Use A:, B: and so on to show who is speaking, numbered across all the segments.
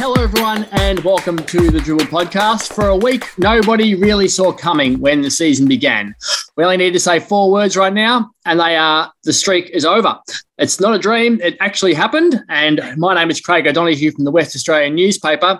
A: Hello, everyone, and welcome to the Dribble Podcast. For a week, nobody really saw coming when the season began. We only need to say four words right now, and they are the streak is over. It's not a dream, it actually happened. And my name is Craig O'Donoghue from the West Australian newspaper.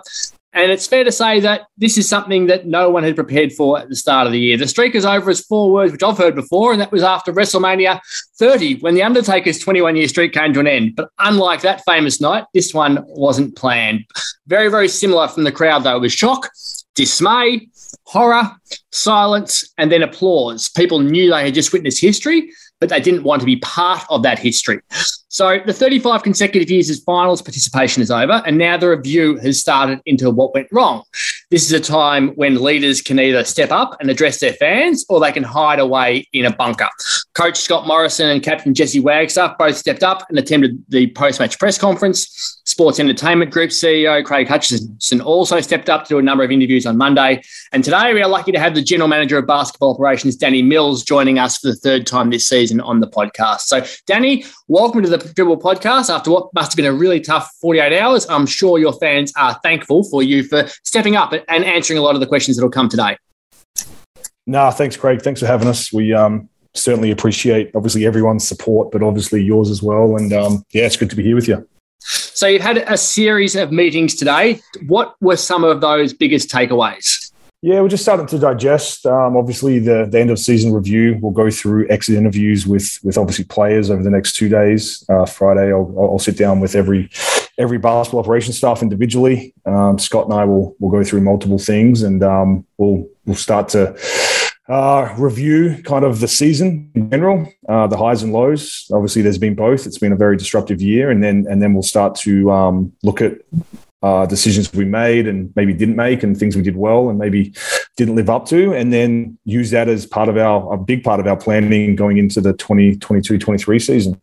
A: And it's fair to say that this is something that no one had prepared for at the start of the year. The streak is over as four words, which I've heard before, and that was after WrestleMania 30, when The Undertaker's 21 year streak came to an end. But unlike that famous night, this one wasn't planned. Very, very similar from the crowd, though. It was shock, dismay, horror, silence, and then applause. People knew they had just witnessed history, but they didn't want to be part of that history. So the 35 consecutive years as finals participation is over, and now the review has started into what went wrong. This is a time when leaders can either step up and address their fans, or they can hide away in a bunker. Coach Scott Morrison and Captain Jesse Wagstaff both stepped up and attended the post-match press conference. Sports Entertainment Group CEO Craig Hutchison also stepped up to do a number of interviews on Monday. And today we are lucky to have the General Manager of Basketball Operations, Danny Mills, joining us for the third time this season on the podcast. So, Danny, welcome to the Dribble Podcast. After what must have been a really tough 48 hours, I'm sure your fans are thankful for you for stepping up and answering a lot of the questions that will come today.
B: No, thanks, Craig. Thanks for having us. We um, certainly appreciate, obviously, everyone's support, but obviously yours as well. And um, yeah, it's good to be here with you.
A: So you've had a series of meetings today. What were some of those biggest takeaways?
B: Yeah, we're just starting to digest. Um, obviously, the, the end of season review. We'll go through exit interviews with with obviously players over the next two days. Uh, Friday, I'll, I'll sit down with every every basketball operations staff individually. Um, Scott and I will will go through multiple things, and um, we'll we'll start to uh, review kind of the season in general, uh, the highs and lows. Obviously, there's been both. It's been a very disruptive year, and then and then we'll start to um, look at uh, decisions we made and maybe didn't make, and things we did well and maybe didn't live up to, and then use that as part of our a big part of our planning going into the 2022-23 season.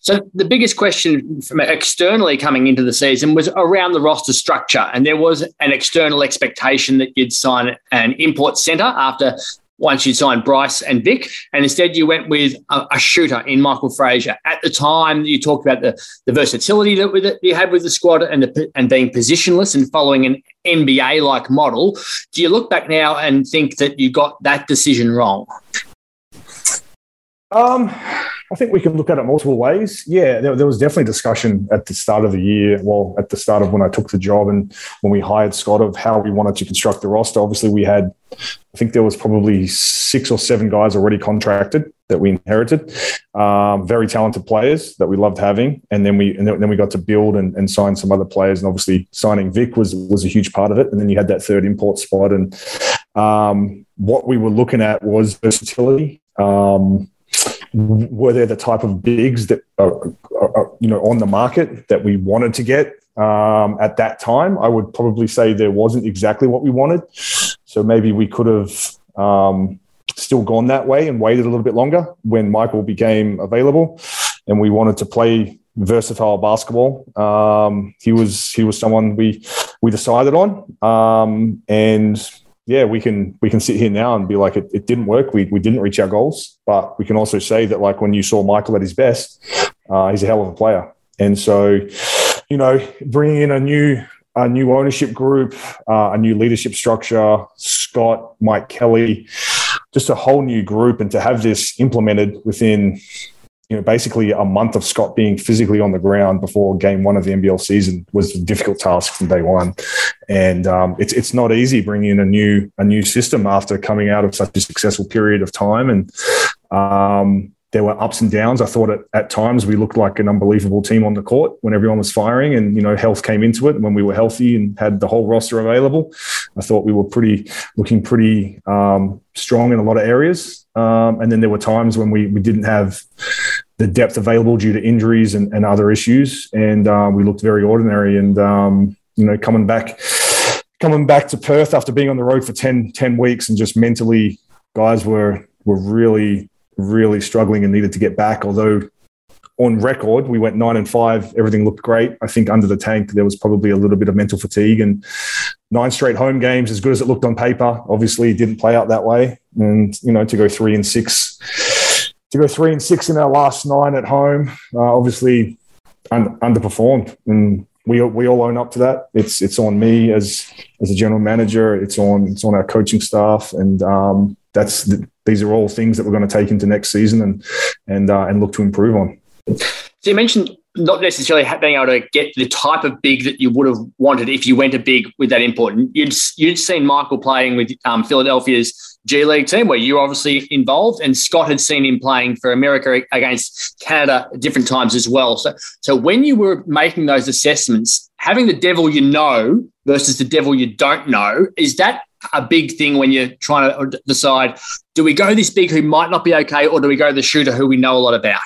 A: So the biggest question from externally coming into the season was around the roster structure, and there was an external expectation that you'd sign an import centre after once you signed Bryce and Vic, and instead you went with a, a, shooter in Michael Frazier. At the time, you talked about the, the versatility that, that you had with the squad and, the, and being positionless and following an NBA like model. Do you look back now and think that you got that decision wrong?
B: Um, I think we can look at it multiple ways. Yeah, there, there, was definitely discussion at the start of the year, well, at the start of when I took the job and when we hired Scott of how we wanted to construct the roster. Obviously, we had, I think there was probably six or seven guys already contracted that we inherited, um, very talented players that we loved having, and then we and then we got to build and, and sign some other players, and obviously signing Vic was was a huge part of it, and then you had that third import spot, and um, what we were looking at was versatility. Um, were there the type of bigs that are, are, you know on the market that we wanted to get um, at that time? I would probably say there wasn't exactly what we wanted, so maybe we could have um, still gone that way and waited a little bit longer when Michael became available, and we wanted to play versatile basketball. Um, he was he was someone we we decided on, um, and yeah, we can we can sit here now and be like, it, it didn't work. We, we didn't reach our goals, but we can also say that like when you saw Michael at his best, uh, he's a hell of a player. And so, you know, bringing in a new a new ownership group, uh, a new leadership structure, Scott, Mike Kelly, just a whole new group, and to have this implemented within you know, basically a month of Scott being physically on the ground before game one of the NBL season was a difficult task from day one. And um, it's, it's not easy bringing in a new, a new system after coming out of such a successful period of time. And um, there were ups and downs. I thought at, at times we looked like an unbelievable team on the court when everyone was firing and, you know, health came into it. When we were healthy and had the whole roster available, I thought we were pretty, looking pretty um, strong in a lot of areas. Um, and then there were times when we, we didn't have the depth available due to injuries and, and other issues. And uh, we looked very ordinary. And, um, you know, coming back, coming back to Perth after being on the road for 10, 10 weeks and just mentally, guys were, were really, really struggling and needed to get back. Although on record, we went nine and five. Everything looked great. I think under the tank, there was probably a little bit of mental fatigue and nine straight home games, as good as it looked on paper, obviously didn't play out that way. And, you know, to go three and six, to go three and six in our last nine at home, uh, obviously un- underperformed. And we we all own up to that. It's it's on me as as a general manager. It's on it's on our coaching staff, and um, that's these are all things that we're going to take into next season and and uh, and look to improve on.
A: So you mentioned not necessarily being able to get the type of big that you would have wanted if you went a big with that important. You'd you'd seen Michael playing with um, Philadelphia's G League team, where you were obviously involved, and Scott had seen him playing for America against Canada at different times as well. So, so when you were making those assessments, having the devil you know versus the devil you don't know, is that a big thing when you're trying to decide do we go this big who might not be okay, or do we go the shooter who we know a lot about?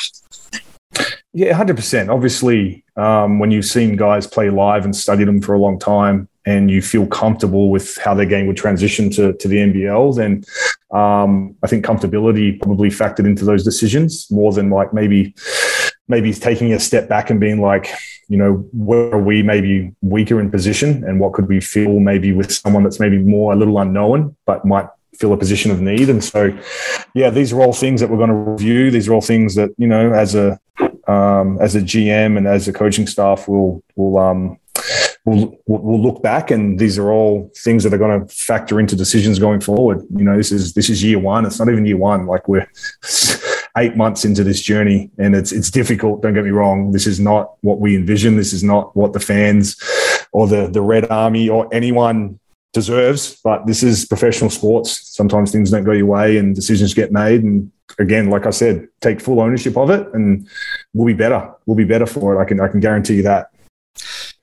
B: Yeah, hundred percent. Obviously, um, when you've seen guys play live and studied them for a long time, and you feel comfortable with how their game would transition to, to the NBL, then um, I think comfortability probably factored into those decisions more than like maybe maybe taking a step back and being like, you know, where are we maybe weaker in position and what could we feel maybe with someone that's maybe more a little unknown but might fill a position of need. And so, yeah, these are all things that we're going to review. These are all things that you know, as a um, as a GM and as a coaching staff, will will um, we'll, we'll look back and these are all things that are going to factor into decisions going forward. You know, this is, this is year one. It's not even year one. Like we're eight months into this journey and it's, it's difficult. Don't get me wrong. This is not what we envision. This is not what the fans or the, the red army or anyone deserves, but this is professional sports. Sometimes things don't go your way and decisions get made. And again, like I said, take full ownership of it and we'll be better. We'll be better for it. I can, I can guarantee you that.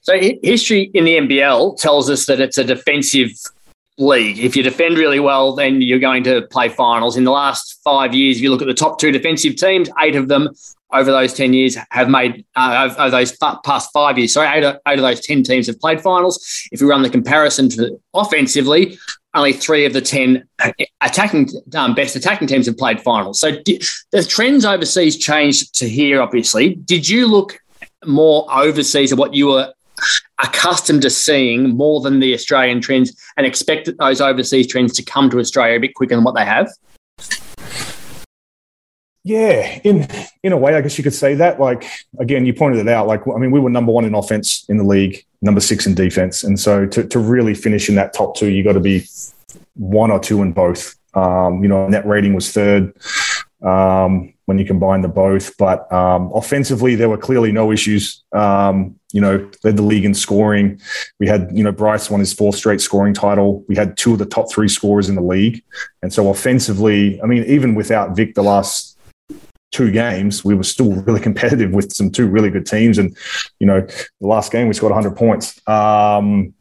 A: So history in the NBL tells us that it's a defensive league. If you defend really well, then you're going to play finals. In the last five years, if you look at the top two defensive teams, eight of them over those 10 years have made, uh, over those past five years, sorry, eight of, eight of those 10 teams have played finals. If we run the comparison to offensively, only three of the 10 attacking um, best attacking teams have played finals. So the trends overseas changed to here, obviously. Did you look more overseas at what you were accustomed to seeing more than the Australian trends and expect those overseas trends to come to Australia a bit quicker than what they have?
B: Yeah, in in a way, I guess you could say that. Like again, you pointed it out. Like I mean, we were number one in offense in the league, number six in defense, and so to to really finish in that top two, you got to be one or two in both. Um, you know, net rating was third. Um, when you combine the both. But um, offensively, there were clearly no issues. Um, you know, led the league in scoring. We had, you know, Bryce won his fourth straight scoring title. We had two of the top three scorers in the league. And so offensively, I mean, even without Vic the last two games, we were still really competitive with some two really good teams. And, you know, the last game we scored 100 points. Um,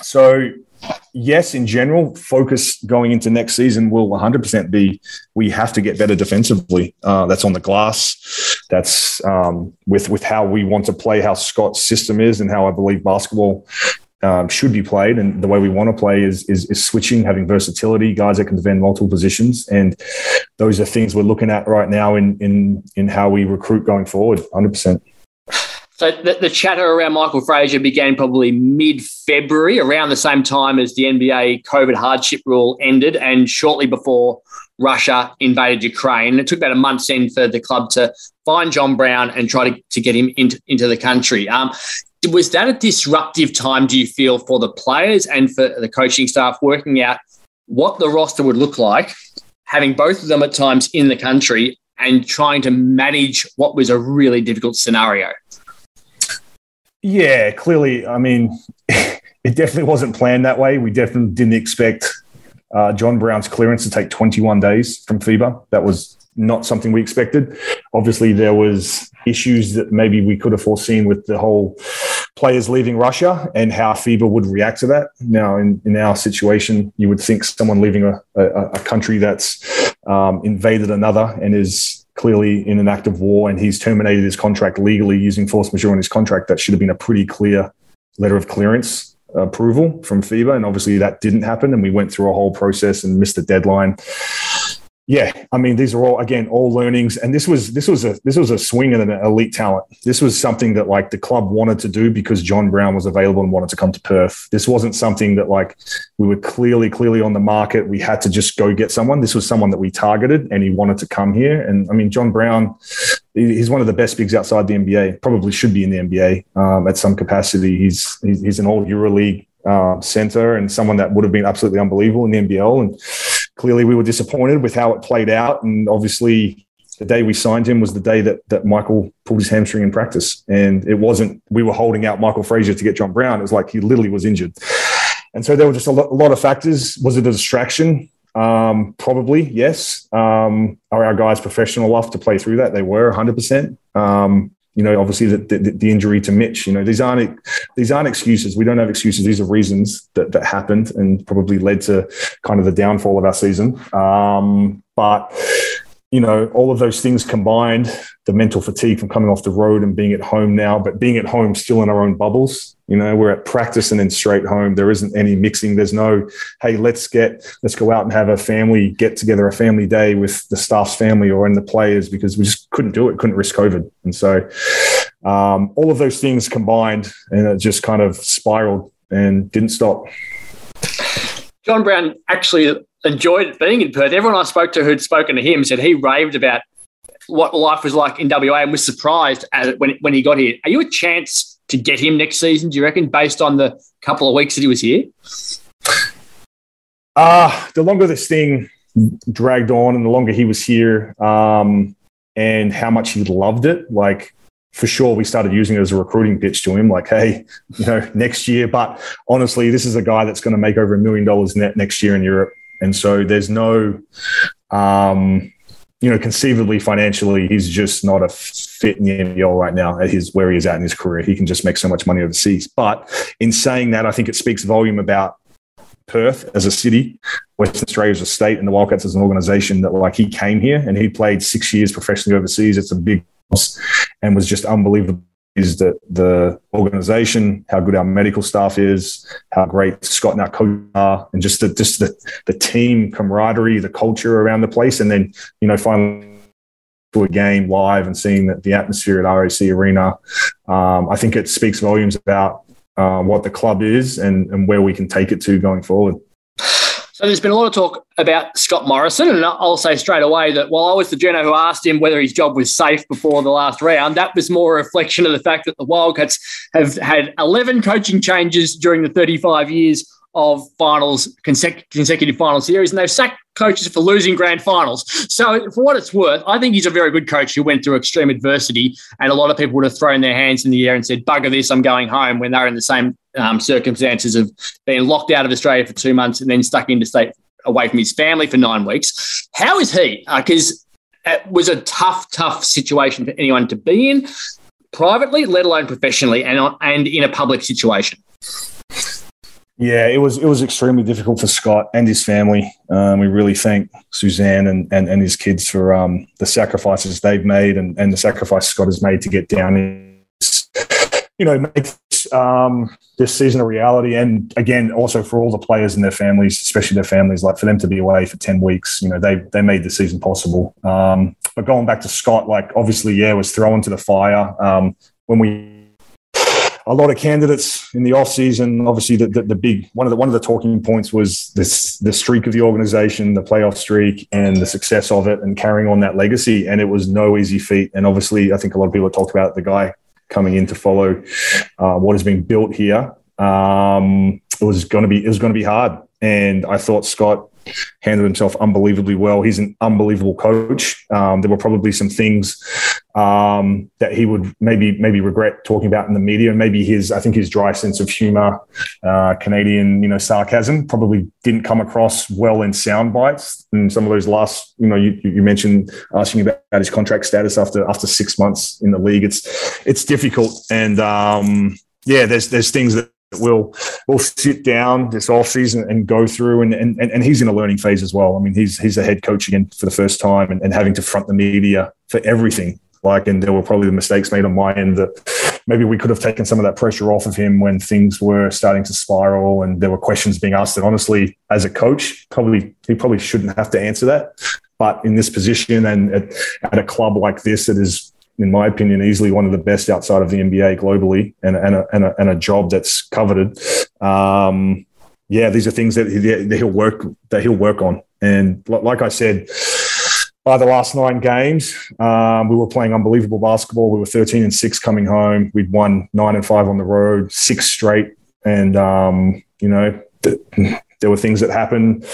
B: so yes, in general, focus going into next season will 100% be we have to get better defensively. Uh, that's on the glass. That's um, with with how we want to play, how Scott's system is, and how I believe basketball um, should be played. And the way we want to play is, is, is switching, having versatility, guys that can defend multiple positions, and those are things we're looking at right now in in in how we recruit going forward. 100%.
A: So the, the, chatter around Michael Frazier began probably mid-February, around the same time as the NBA COVID hardship rule ended, and shortly before Russia invaded Ukraine. It took about a month's end for the club to find John Brown and try to, to get him into, into the country. Um, was that a disruptive time, do you feel, for the players and for the coaching staff working out what the roster would look like, having both of them at times in the country and trying to manage what was a really difficult scenario?
B: Yeah, clearly. I mean, it definitely wasn't planned that way. We definitely didn't expect uh, John Brown's clearance to take 21 days from FIBA. That was not something we expected. Obviously, there was issues that maybe we could have foreseen with the whole players leaving Russia and how FIBA would react to that. Now, in, in our situation, you would think someone leaving a, a, a country that's um, invaded another and is clearly in an act of war and he's terminated his contract legally using force majeure on his contract, that should have been a pretty clear letter of clearance approval from FIBA. And obviously that didn't happen. And we went through a whole process and missed the deadline yeah, I mean, these are all again all learnings, and this was this was a this was a swing at an elite talent. This was something that like the club wanted to do because John Brown was available and wanted to come to Perth. This wasn't something that like we were clearly clearly on the market. We had to just go get someone. This was someone that we targeted, and he wanted to come here. And I mean, John Brown he's one of the best bigs outside the NBA. Probably should be in the NBA um, at some capacity. He's he's, he's an all EuroLeague uh, center and someone that would have been absolutely unbelievable in the NBL. And clearly, we were disappointed with how it played out. And obviously, the day we signed him was the day that that Michael pulled his hamstring in practice, and it wasn't we were holding out Michael Frazier to get John Brown. It was like he literally was injured, and so there were just a lot, a lot of factors. Was it a distraction? Um, probably yes. Um, are our guys professional enough to play through that? They were 100. percent um, you know, obviously the, the, the, injury to Mitch. You know, these aren't these aren't excuses. We don't have excuses. These are reasons that that happened and probably led to kind of the downfall of our season. Um, but you know, all of those things combined, the mental fatigue from coming off the road and being at home now, but being at home still in our own bubbles. You know, we're at practice and then straight home. There isn't any mixing. There's no, hey, let's get, let's go out and have a family get together, a family day with the staff's family or in the players because we just couldn't do it, couldn't risk COVID. And so um, all of those things combined and it just kind of spiraled and didn't stop.
A: John Brown actually enjoyed being in Perth. Everyone I spoke to who'd spoken to him said he raved about what life was like in WA and was surprised at when, when he got here. Are you a chance to get him next season, do you reckon, based on the couple of weeks that he was here?
B: Uh, the longer this thing dragged on and the longer he was here um, and how much he loved it, like for sure we started using it as a recruiting pitch to him like hey you know next year but honestly this is a guy that's going to make over a million dollars net next year in europe and so there's no um, you know conceivably financially he's just not a fit in the NBL right now at his where he is at in his career he can just make so much money overseas but in saying that i think it speaks volume about Perth as a city, Western Australia as a state, and the Wildcats as an organization that like he came here and he played six years professionally overseas. It's a big and was just unbelievable is that the organization, how good our medical staff is, how great Scott and our coach are, and just the just the, the team camaraderie, the culture around the place, and then you know finally to a game live and seeing that the atmosphere at RAC Arena, um, I think it speaks volumes about uh, what the club is and, and where we can take it to going forward.
A: So there's been a lot of talk about Scott Morrison, and I'll say straight away that while I was the journo who asked him whether his job was safe before the last round, that was more a reflection of the fact that the Wildcats have had 11 coaching changes during the 35 years of finals, consec- consecutive final series, and they've sacked coaches for losing grand finals. So, for what it's worth, I think he's a very good coach who went through extreme adversity, and a lot of people would have thrown their hands in the air and said, "Bugger this, I'm going home." When they're in the same um, circumstances of being locked out of Australia for two months and then stuck into state away from his family for nine weeks. How is he? Because uh, it was a tough, tough situation for anyone to be in, privately, let alone professionally, and and in a public situation.
B: Yeah, it was it was extremely difficult for Scott and his family. Um, we really thank Suzanne and, and, and his kids for um, the sacrifices they've made and, and the sacrifice Scott has made to get down. You know, makes um, this season a reality, and again, also for all the players and their families, especially their families, like for them to be away for ten weeks, you know, they they made the season possible. Um, but going back to Scott, like obviously, yeah, was thrown to the fire um, when we a lot of candidates in the off season. Obviously, the, the, the, big one of the one of the talking points was this the streak of the organization, the playoff streak, and the success of it, and carrying on that legacy. And it was no easy feat. And obviously, I think a lot of people talked about the guy coming in to follow uh, what has been built here. Um, it was going to be it was going to be hard, and I thought Scott handled himself unbelievably well. He's an unbelievable coach. Um, there were probably some things um, that he would maybe maybe regret talking about in the media, maybe his I think his dry sense of humor, uh, Canadian you know sarcasm, probably didn't come across well in sound bites. And some of those last you know you, you mentioned asking about his contract status after after six months in the league. It's it's difficult, and um, yeah, there's there's things that we'll we'll sit down this off season and go through and, and and he's in a learning phase as well. I mean, he's he's a head coach again for the first time and, and having to front the media for everything. Like, and there were probably the mistakes made on my end that maybe we could have taken some of that pressure off of him when things were starting to spiral and there were questions being asked that honestly, as a coach, probably he probably shouldn't have to answer that. But in this position and at, at a club like this, it is in my opinion, easily one of the best outside of the NBA globally, and and a, and a, and a job that's coveted. Um, yeah, these are things that, he, he'll work that he'll work on. And like I said, by the last nine games, um, we were playing unbelievable basketball. We were 13 and six coming home. We'd won nine and five on the road, six straight. And, um, you know, th- there were things that happened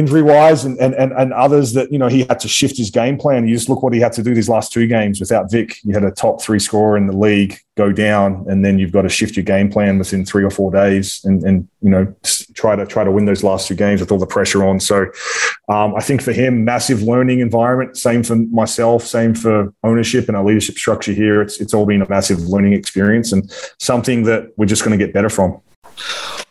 B: injury wise and, and, and, and others that, you know, he had to shift his game plan. You just look what he had to do these last two games without Vic. You had a top three scorer in the league go down, and then you've got to shift your game plan within three or four days and, and you know, try to try to win those last two games with all the pressure on. So um, I think for him, massive learning environment. Same for myself, same for ownership and our leadership structure here. It's, it's all been a massive learning experience and something that we're just going to get better from.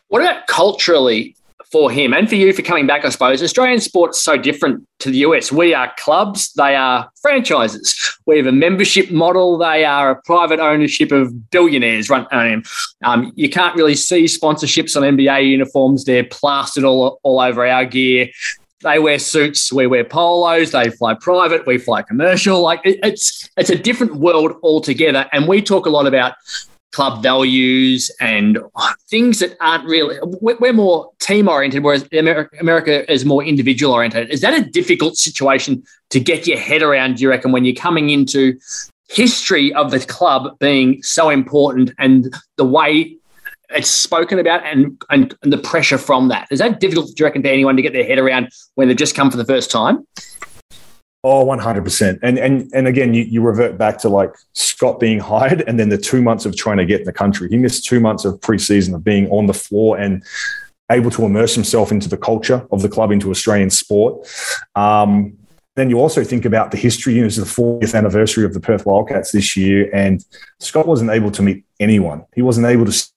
A: What about culturally? For him and for you for coming back, I suppose. Australian sport's so different to the US. We are clubs, they are franchises. We have a membership model, they are a private ownership of billionaires. Run, um, you can't really see sponsorships on NBA uniforms, they're plastered all, all over our gear. They wear suits, we wear polos, they fly private, we fly commercial. Like it, it's it's a different world altogether. And we talk a lot about club values and things that aren't really we're more team oriented whereas america is more individual oriented is that a difficult situation to get your head around do you reckon when you're coming into history of the club being so important and the way it's spoken about and, and, and the pressure from that is that difficult do you reckon to anyone to get their head around when they've just come for the first time
B: Oh, 100%. And and and again, you, you revert back to like Scott being hired and then the two months of trying to get in the country. He missed two months of preseason of being on the floor and able to immerse himself into the culture of the club, into Australian sport. Um, then you also think about the history. You know, it's the 40th anniversary of the Perth Wildcats this year, and Scott wasn't able to meet anyone. He wasn't able to see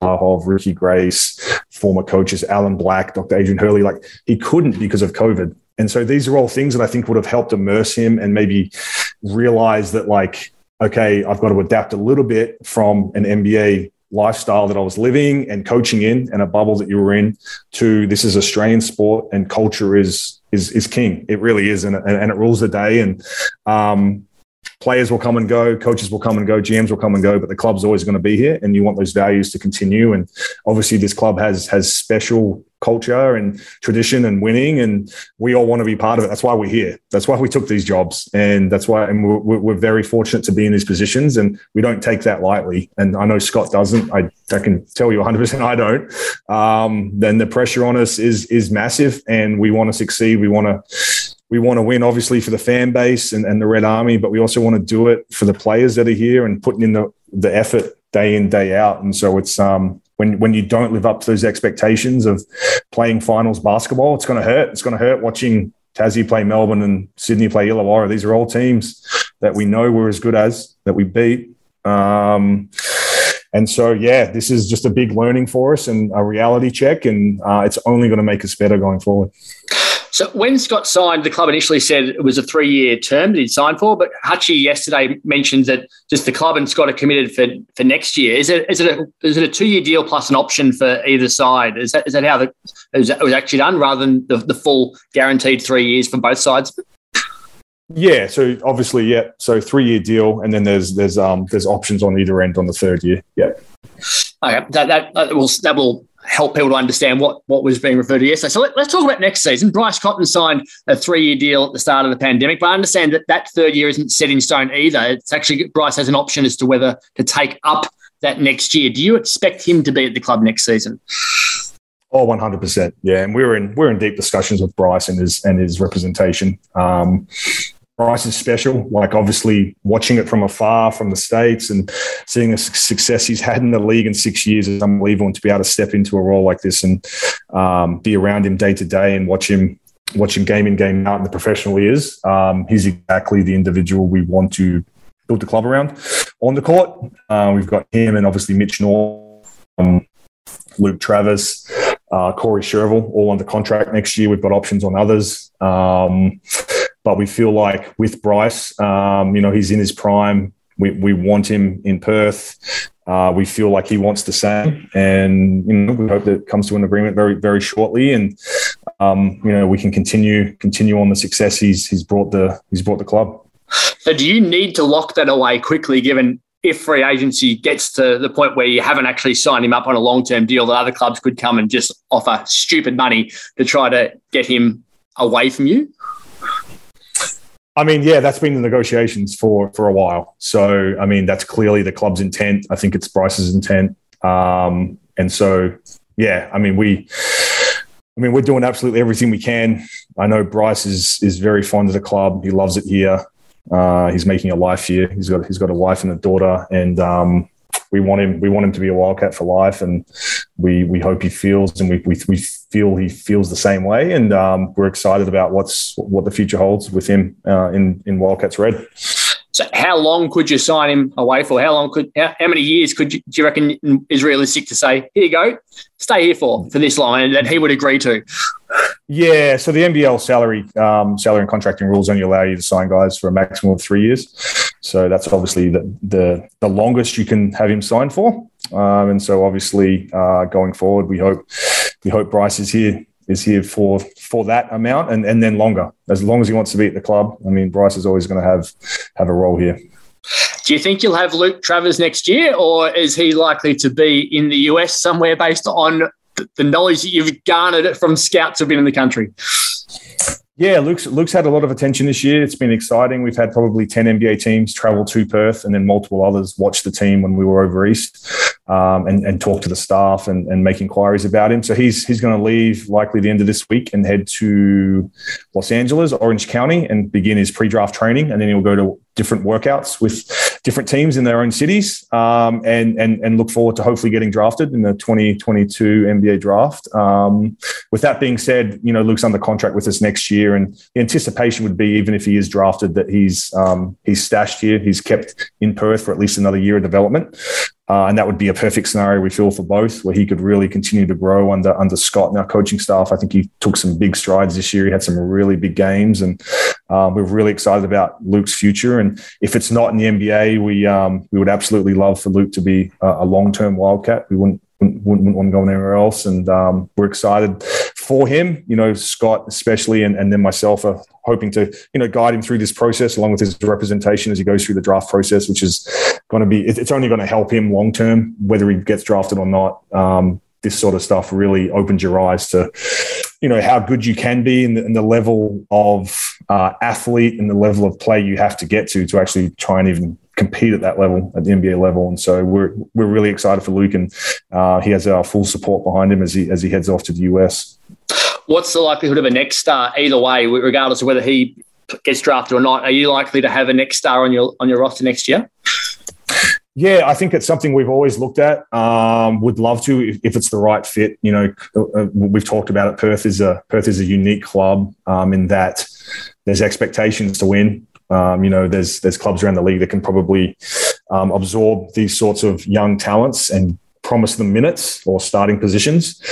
B: of Ricky Grace, former coaches Alan Black, Dr. Adrian Hurley. Like he couldn't because of COVID. And so these are all things that I think would have helped immerse him and maybe realize that, like, okay, I've got to adapt a little bit from an NBA lifestyle that I was living and coaching in and a bubble that you were in to this is Australian sport and culture is is is king. It really is, and and, it rules the day. And um, players will come and go, coaches will come and go, GMs will come and go, but the club's always going to be here, and you want those values to continue. And obviously, this club has has special culture and tradition and winning, and we all want to be part of it. That's why we're here. That's why we took these jobs, and that's why, and we're, we're very fortunate to be in these positions, and we don't take that lightly. And I know Scott doesn't. I, I can tell you 100 percent I don't. Um, then the pressure on us is is massive, and we want to succeed. We want to we want to win obviously for the fan base and, and the Red Army, but we also want to do it for the players that are here and putting in the, the effort day in, day out. And so it's um when when you don't live up to those expectations of playing finals basketball, it's gonna hurt. It's gonna hurt watching Tassie play Melbourne and Sydney play Illawarra. These are all teams that we know we're as good as, that we beat. Um, and so, yeah, this is just a big learning for us and a reality check, and uh, it's only going to make us better going forward.
A: So when Scott signed, the club initially said it was a three-year term that he'd signed for, but Hutchie yesterday mentioned that just the club and Scott are committed for, for next year. Is it is it a, is it a two-year deal plus an option for either side? Is that is that how the is that was actually done rather than the, the full guaranteed three years for both sides?
B: Yeah, so obviously, yeah. So three-year deal, and then there's there's um there's options on either end on the third year. Yeah.
A: Okay, that, that, that will that will help people to understand what, what was being referred to yesterday. So let, us talk about next season. Bryce Cotton signed a three year deal at the start of the pandemic, but I understand that that third year isn't set in stone either. It's actually Bryce has an option as to whether to take up that next year. Do you expect him to be at the club next season?
B: Oh, one hundred percent. Yeah, and we're in we're in deep discussions with Bryce and his and his representation. Um, Bryce is special. Like obviously watching it from afar from the States and seeing the success he's had in the league in six years is unbelievable. And to be able to step into a role like this and um, be around him day to day and watch him watch him game in, game out and the professional he is, um, he's exactly the individual we want to build the club around. On the court, uh, we've got him and obviously Mitch Norton, um, Luke Travers, uh, Corey Shervill, all under contract next year. We've got options on others. Um, but we feel like with Bryce, um, you know, he's in his prime. We, we want him in Perth. Uh, we feel like he wants the same, and you know, we hope that comes to an agreement very, very shortly. And um, you know, we can continue continue on the success he's he's brought the he's brought the club.
A: So, do you need to lock that away quickly, given if free agency gets to the point where you haven't actually signed him up on a long term deal, that other clubs could come and just offer stupid money to try to get him away from you?
B: I mean, yeah, that's been the negotiations for for a while. So, I mean, that's clearly the club's intent. I think it's Bryce's intent. Um, and so, yeah, I mean, we, I mean, we're doing absolutely everything we can. I know Bryce is is very fond of the club. He loves it here. Uh, he's making a life here. He's got he's got a wife and a daughter, and um, we want him we want him to be a wildcat for life and we we hope he feels and we we, we feel he feels the same way. And um, we're excited about what's what the future holds with him uh, in in wildcats red.
A: So how long could you sign him away for? How long could how, how many years could you, do you reckon is realistic to say here you go stay here for for this line and that he would agree to?
B: Yeah, so the NBL salary um, salary and contracting rules only allow you to sign guys for a maximum of three years. So that's obviously the the, the longest you can have him signed for. Um, and so obviously uh, going forward, we hope we hope Bryce is here is here for for that amount and, and then longer as long as he wants to be at the club. I mean, Bryce is always going to have have a role here.
A: Do you think you'll have Luke Travers next year, or is he likely to be in the US somewhere based on the knowledge that you've garnered from scouts who've been in the country?
B: Yeah, Luke's Luke's had a lot of attention this year. It's been exciting. We've had probably ten NBA teams travel to Perth, and then multiple others watch the team when we were over east, um, and, and talk to the staff and, and make inquiries about him. So he's he's going to leave likely the end of this week and head to Los Angeles, Orange County, and begin his pre-draft training, and then he'll go to different workouts with different teams in their own cities, um, and and and look forward to hopefully getting drafted in the 2022 NBA draft. Um, with that being said, you know Luke's under contract with us next year, and the anticipation would be even if he is drafted that he's um, he's stashed here, he's kept in Perth for at least another year of development. Uh, and that would be a perfect scenario we feel for both, where he could really continue to grow under under Scott and our coaching staff. I think he took some big strides this year. He had some really big games, and um, we're really excited about Luke's future. And if it's not in the NBA, we um, we would absolutely love for Luke to be a, a long term Wildcat. We wouldn't wouldn't, wouldn't want to go anywhere else. And um, we're excited for him. You know, Scott especially, and, and then myself are hoping to you know guide him through this process along with his representation as he goes through the draft process, which is going to be it's only going to help him long term whether he gets drafted or not. Um, this sort of stuff really opens your eyes to you know how good you can be and the, and the level of uh, athlete and the level of play you have to get to to actually try and even compete at that level at the NBA level. And so we're we're really excited for Luke, and uh, he has our full support behind him as he as he heads off to the US.
A: What's the likelihood of a next star either way, regardless of whether he gets drafted or not? Are you likely to have a next star on your on your roster next year?
B: Yeah, I think it's something we've always looked at. Um, would love to if, if, it's the right fit. You know, uh, we've talked about it. Perth is a Perth is a unique club um, in that there's expectations to win. Um, you know, there's there's clubs around the league that can probably um, absorb these sorts of young talents and promise them minutes or starting positions.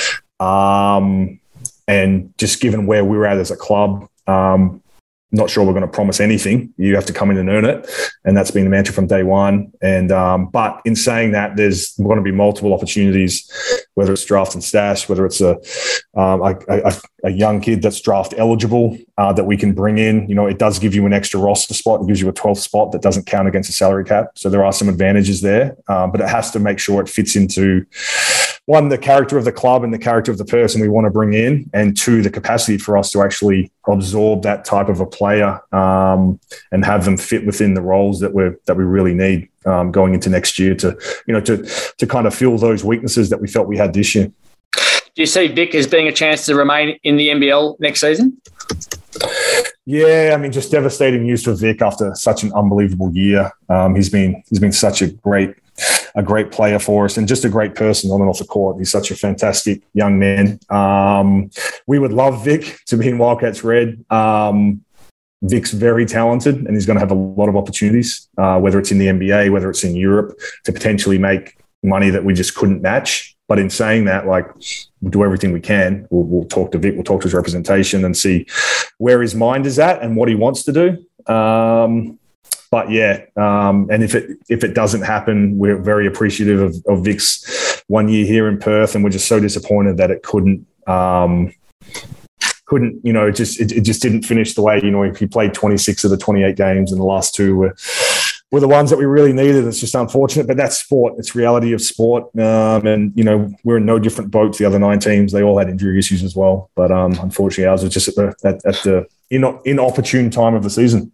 B: Um, and just given where we're at as a club, um, not sure we're going to promise anything. You have to come in and earn it, and that's been the mantra from day one. And um, but in saying that, there's going to be multiple opportunities, whether it's draft and stash, whether it's a um, a, a, a, young kid that's draft eligible uh, that we can bring in. You know, it does give you an extra roster spot. It gives you a 12th spot that doesn't count against the salary cap. So there are some advantages there, uh, but it has to make sure it fits into one, the character of the club and the character of the person we want to bring in, and two, the capacity for us to actually absorb that type of a player um, and have them fit within the roles that we that we really need um, going into next year to you know to to kind of fill those weaknesses that we felt we had this year.
A: Do you see Vic as being a chance to remain in the NBL next season?
B: Yeah, I mean, just devastating news for Vic after such an unbelievable year. Um, he's been he's been such a great a great player for us and just a great person on and off the court. He's such a fantastic young man. Um, we would love Vic to be in Wildcats Red. Um, Vic's very talented and he's going to have a lot of opportunities, uh, whether it's in the NBA, whether it's in Europe, to potentially make money that we just couldn't match. But in saying that, like, we'll do everything we can. We'll, we'll talk to Vic, we'll talk to his representation and see where his mind is at and what he wants to do. Um, but yeah, um, and if it if it doesn't happen, we're very appreciative of, of Vic's one year here in Perth, and we're just so disappointed that it couldn't. Um, couldn't you know just it, it just didn't finish the way you know he played 26 of the 28 games and the last two were were the ones that we really needed. It's just unfortunate, but that's sport. It's reality of sport. Um, and, you know, we're in no different boat to the other nine teams. They all had injury issues as well. But um, unfortunately, ours was just at the, at, at the in, inopportune time of the season.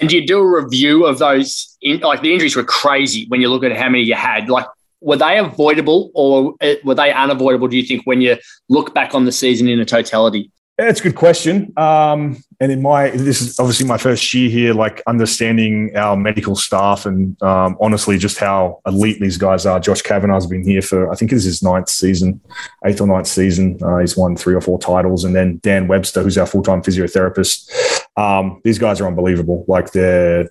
A: And do you do a review of those? In, like the injuries were crazy when you look at how many you had. Like, were they avoidable or uh, were they unavoidable? Do you think when you look back on the season in a totality?
B: That's a good question. Um, and in my, this is obviously my first year here, like understanding our medical staff and um, honestly just how elite these guys are. Josh Kavanagh's been here for, I think this is his ninth season, eighth or ninth season. Uh, he's won three or four titles. And then Dan Webster, who's our full time physiotherapist. Um, these guys are unbelievable. Like they're,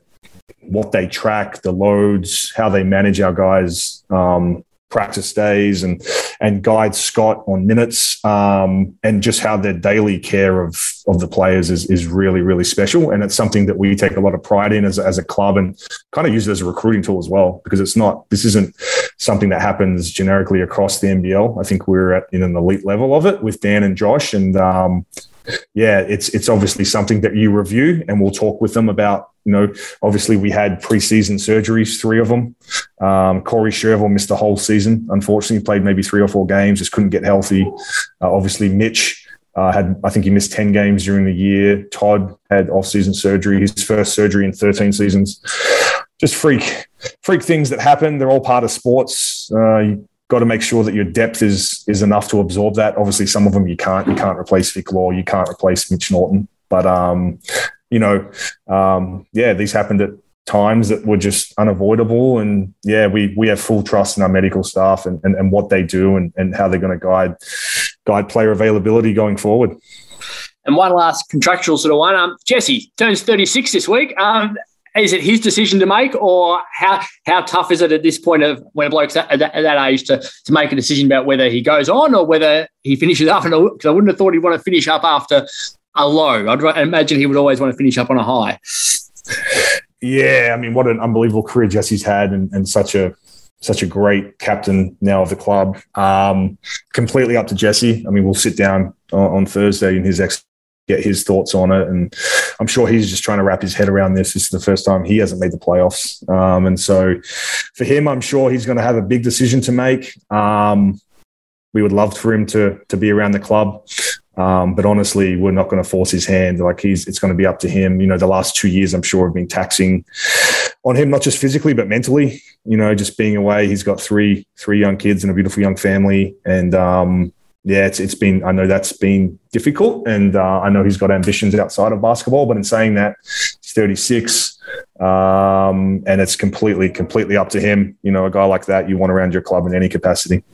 B: what they track, the loads, how they manage our guys. Um, practice days and and guide Scott on minutes um, and just how their daily care of of the players is is really really special and it's something that we take a lot of pride in as, as a club and kind of use it as a recruiting tool as well because it's not this isn't something that happens generically across the NBL. I think we're at in an elite level of it with Dan and Josh and um, yeah, it's it's obviously something that you review, and we'll talk with them about. You know, obviously we had preseason surgeries, three of them. Um, Corey Shervill missed the whole season. Unfortunately, played maybe three or four games, just couldn't get healthy. Uh, obviously, Mitch uh, had I think he missed ten games during the year. Todd had off-season surgery, his first surgery in thirteen seasons. Just freak, freak things that happen. They're all part of sports. Uh, got to make sure that your depth is is enough to absorb that. Obviously, some of them you can't. You can't replace Vic Law. You can't replace Mitch Norton. But um, you know, um, yeah, these happened at times that were just unavoidable. And yeah, we we have full trust in our medical staff and and, and what they do and, and how they're going to guide guide player availability going forward.
A: And one last contractual sort of one. Um, Jesse turns 36 this week. Um, is it his decision to make, or how how tough is it at this point of when a bloke's at, at, that, at that, age to, to make a decision about whether he goes on or whether he finishes up? Because I wouldn't have thought he'd want to finish up after a low. I'd imagine he would always want to finish up on a high.
B: Yeah, I mean, what an unbelievable career Jesse's had, and, and such a such a great captain now of the club. Um, completely up to Jesse. I mean, we'll sit down on, on Thursday in his ex get his thoughts on it. And I'm sure he's just trying to wrap his head around this. This is the first time he hasn't made the playoffs. Um, and so for him, I'm sure he's going to have a big decision to make. Um, we would love for him to, to be around the club. Um, but honestly, we're not going to force his hand. Like he's, it's going to be up to him. You know, the last two years, I'm sure, have been taxing on him, not just physically but mentally. You know, just being away. He's got three, three young kids and a beautiful young family, and um, yeah, it's, it's been, I know that's been difficult. And uh, I know he's got ambitions outside of basketball. But in saying that, he's 36 um, and it's completely, completely up to him. You know, a guy like that you want around your club in any capacity.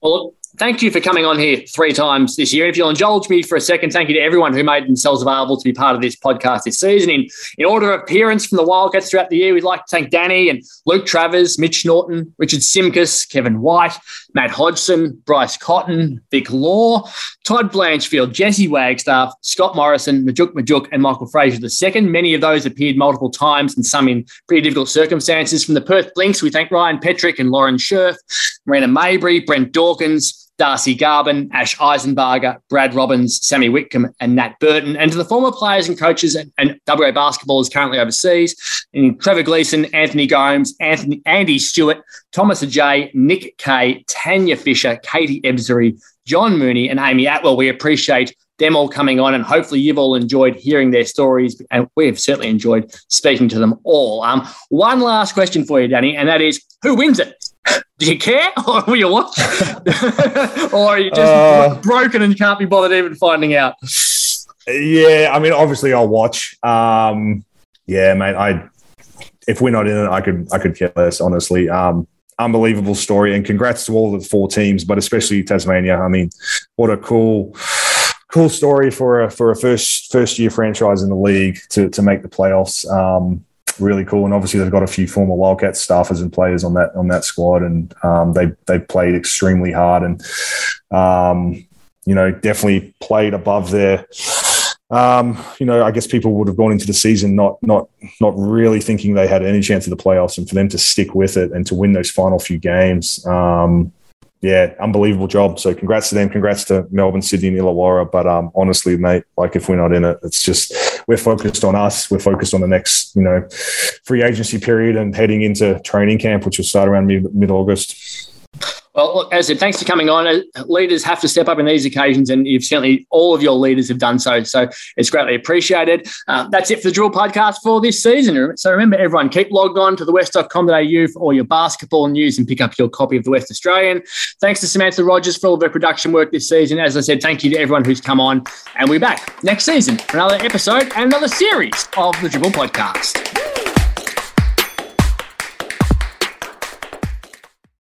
A: Well, thank you for coming on here three times this year. If you'll indulge me for a second, thank you to everyone who made themselves available to be part of this podcast this season. In, in order of appearance from the Wildcats throughout the year, we'd like to thank Danny and Luke Travers, Mitch Norton, Richard Simkus, Kevin White, Matt Hodgson, Bryce Cotton, Vic Law, Todd Blanchfield, Jesse Wagstaff, Scott Morrison, Majok Majok, and Michael Frazier II. Many of those appeared multiple times and some in pretty difficult circumstances. From the Perth Lynx, we thank Ryan Petrik and Lauren Scherf, Marina Mabrey, Brent Dawkins, Darcee Garbin, Ash Eisenbarger, Brad Robbins, Sami Whitcomb, and Nat Burton. And to the former players and coaches, and, and WA basketball is currently overseas, in Trevor Gleeson, Anthony Gomes, Anthony, Andy Stewart, Thomas Ajay, Nick Kay, Tanya Fisher, Katie Ebzery, John Mooney, and Amy Atwell. We appreciate them all coming on, and hopefully you've all enjoyed hearing their stories, and we've certainly enjoyed speaking to them all. Um, one last question for you, Danny, and that is, who wins it? Do you care, or will you watch, or are you just uh, broken and can't be bothered even finding out?
B: Yeah, I mean, obviously I'll watch. Um, yeah, mate. I if we're not in it, I could I could care less. Honestly, um, unbelievable story, and congrats to all the four teams, but especially Tasmania. I mean, what a cool cool story for a for a first first year franchise in the league to to make the playoffs. Um, really cool. And obviously, they've got a few former Wildcats staffers and players on that on that squad, and um, they they played extremely hard and um, you know definitely played above their. Um, you know, I guess people would have gone into the season not not not really thinking they had any chance of the playoffs, and for them to stick with it and to win those final few games, um, yeah, unbelievable job. So congrats to them. Congrats to Melbourne, Sydney, and Illawarra. But um, honestly, mate, like if we're not in it, it's just we're focused on us. We're focused on the next, you know, free agency period and heading into training camp, which will start around mid August.
A: Well, as I said, thanks for coming on. Uh, leaders have to step up in these occasions, and you've certainly all of your leaders have done so. So it's greatly appreciated. Uh, that's it for the Drill podcast for this season. So remember, everyone, keep logged on to thewest.com.au for all your basketball news and pick up your copy of the West Australian. Thanks to Samantha Rogers for all of her production work this season. As I said, thank you to everyone who's come on, and we're back next season for another episode and another series of the Dribble podcast.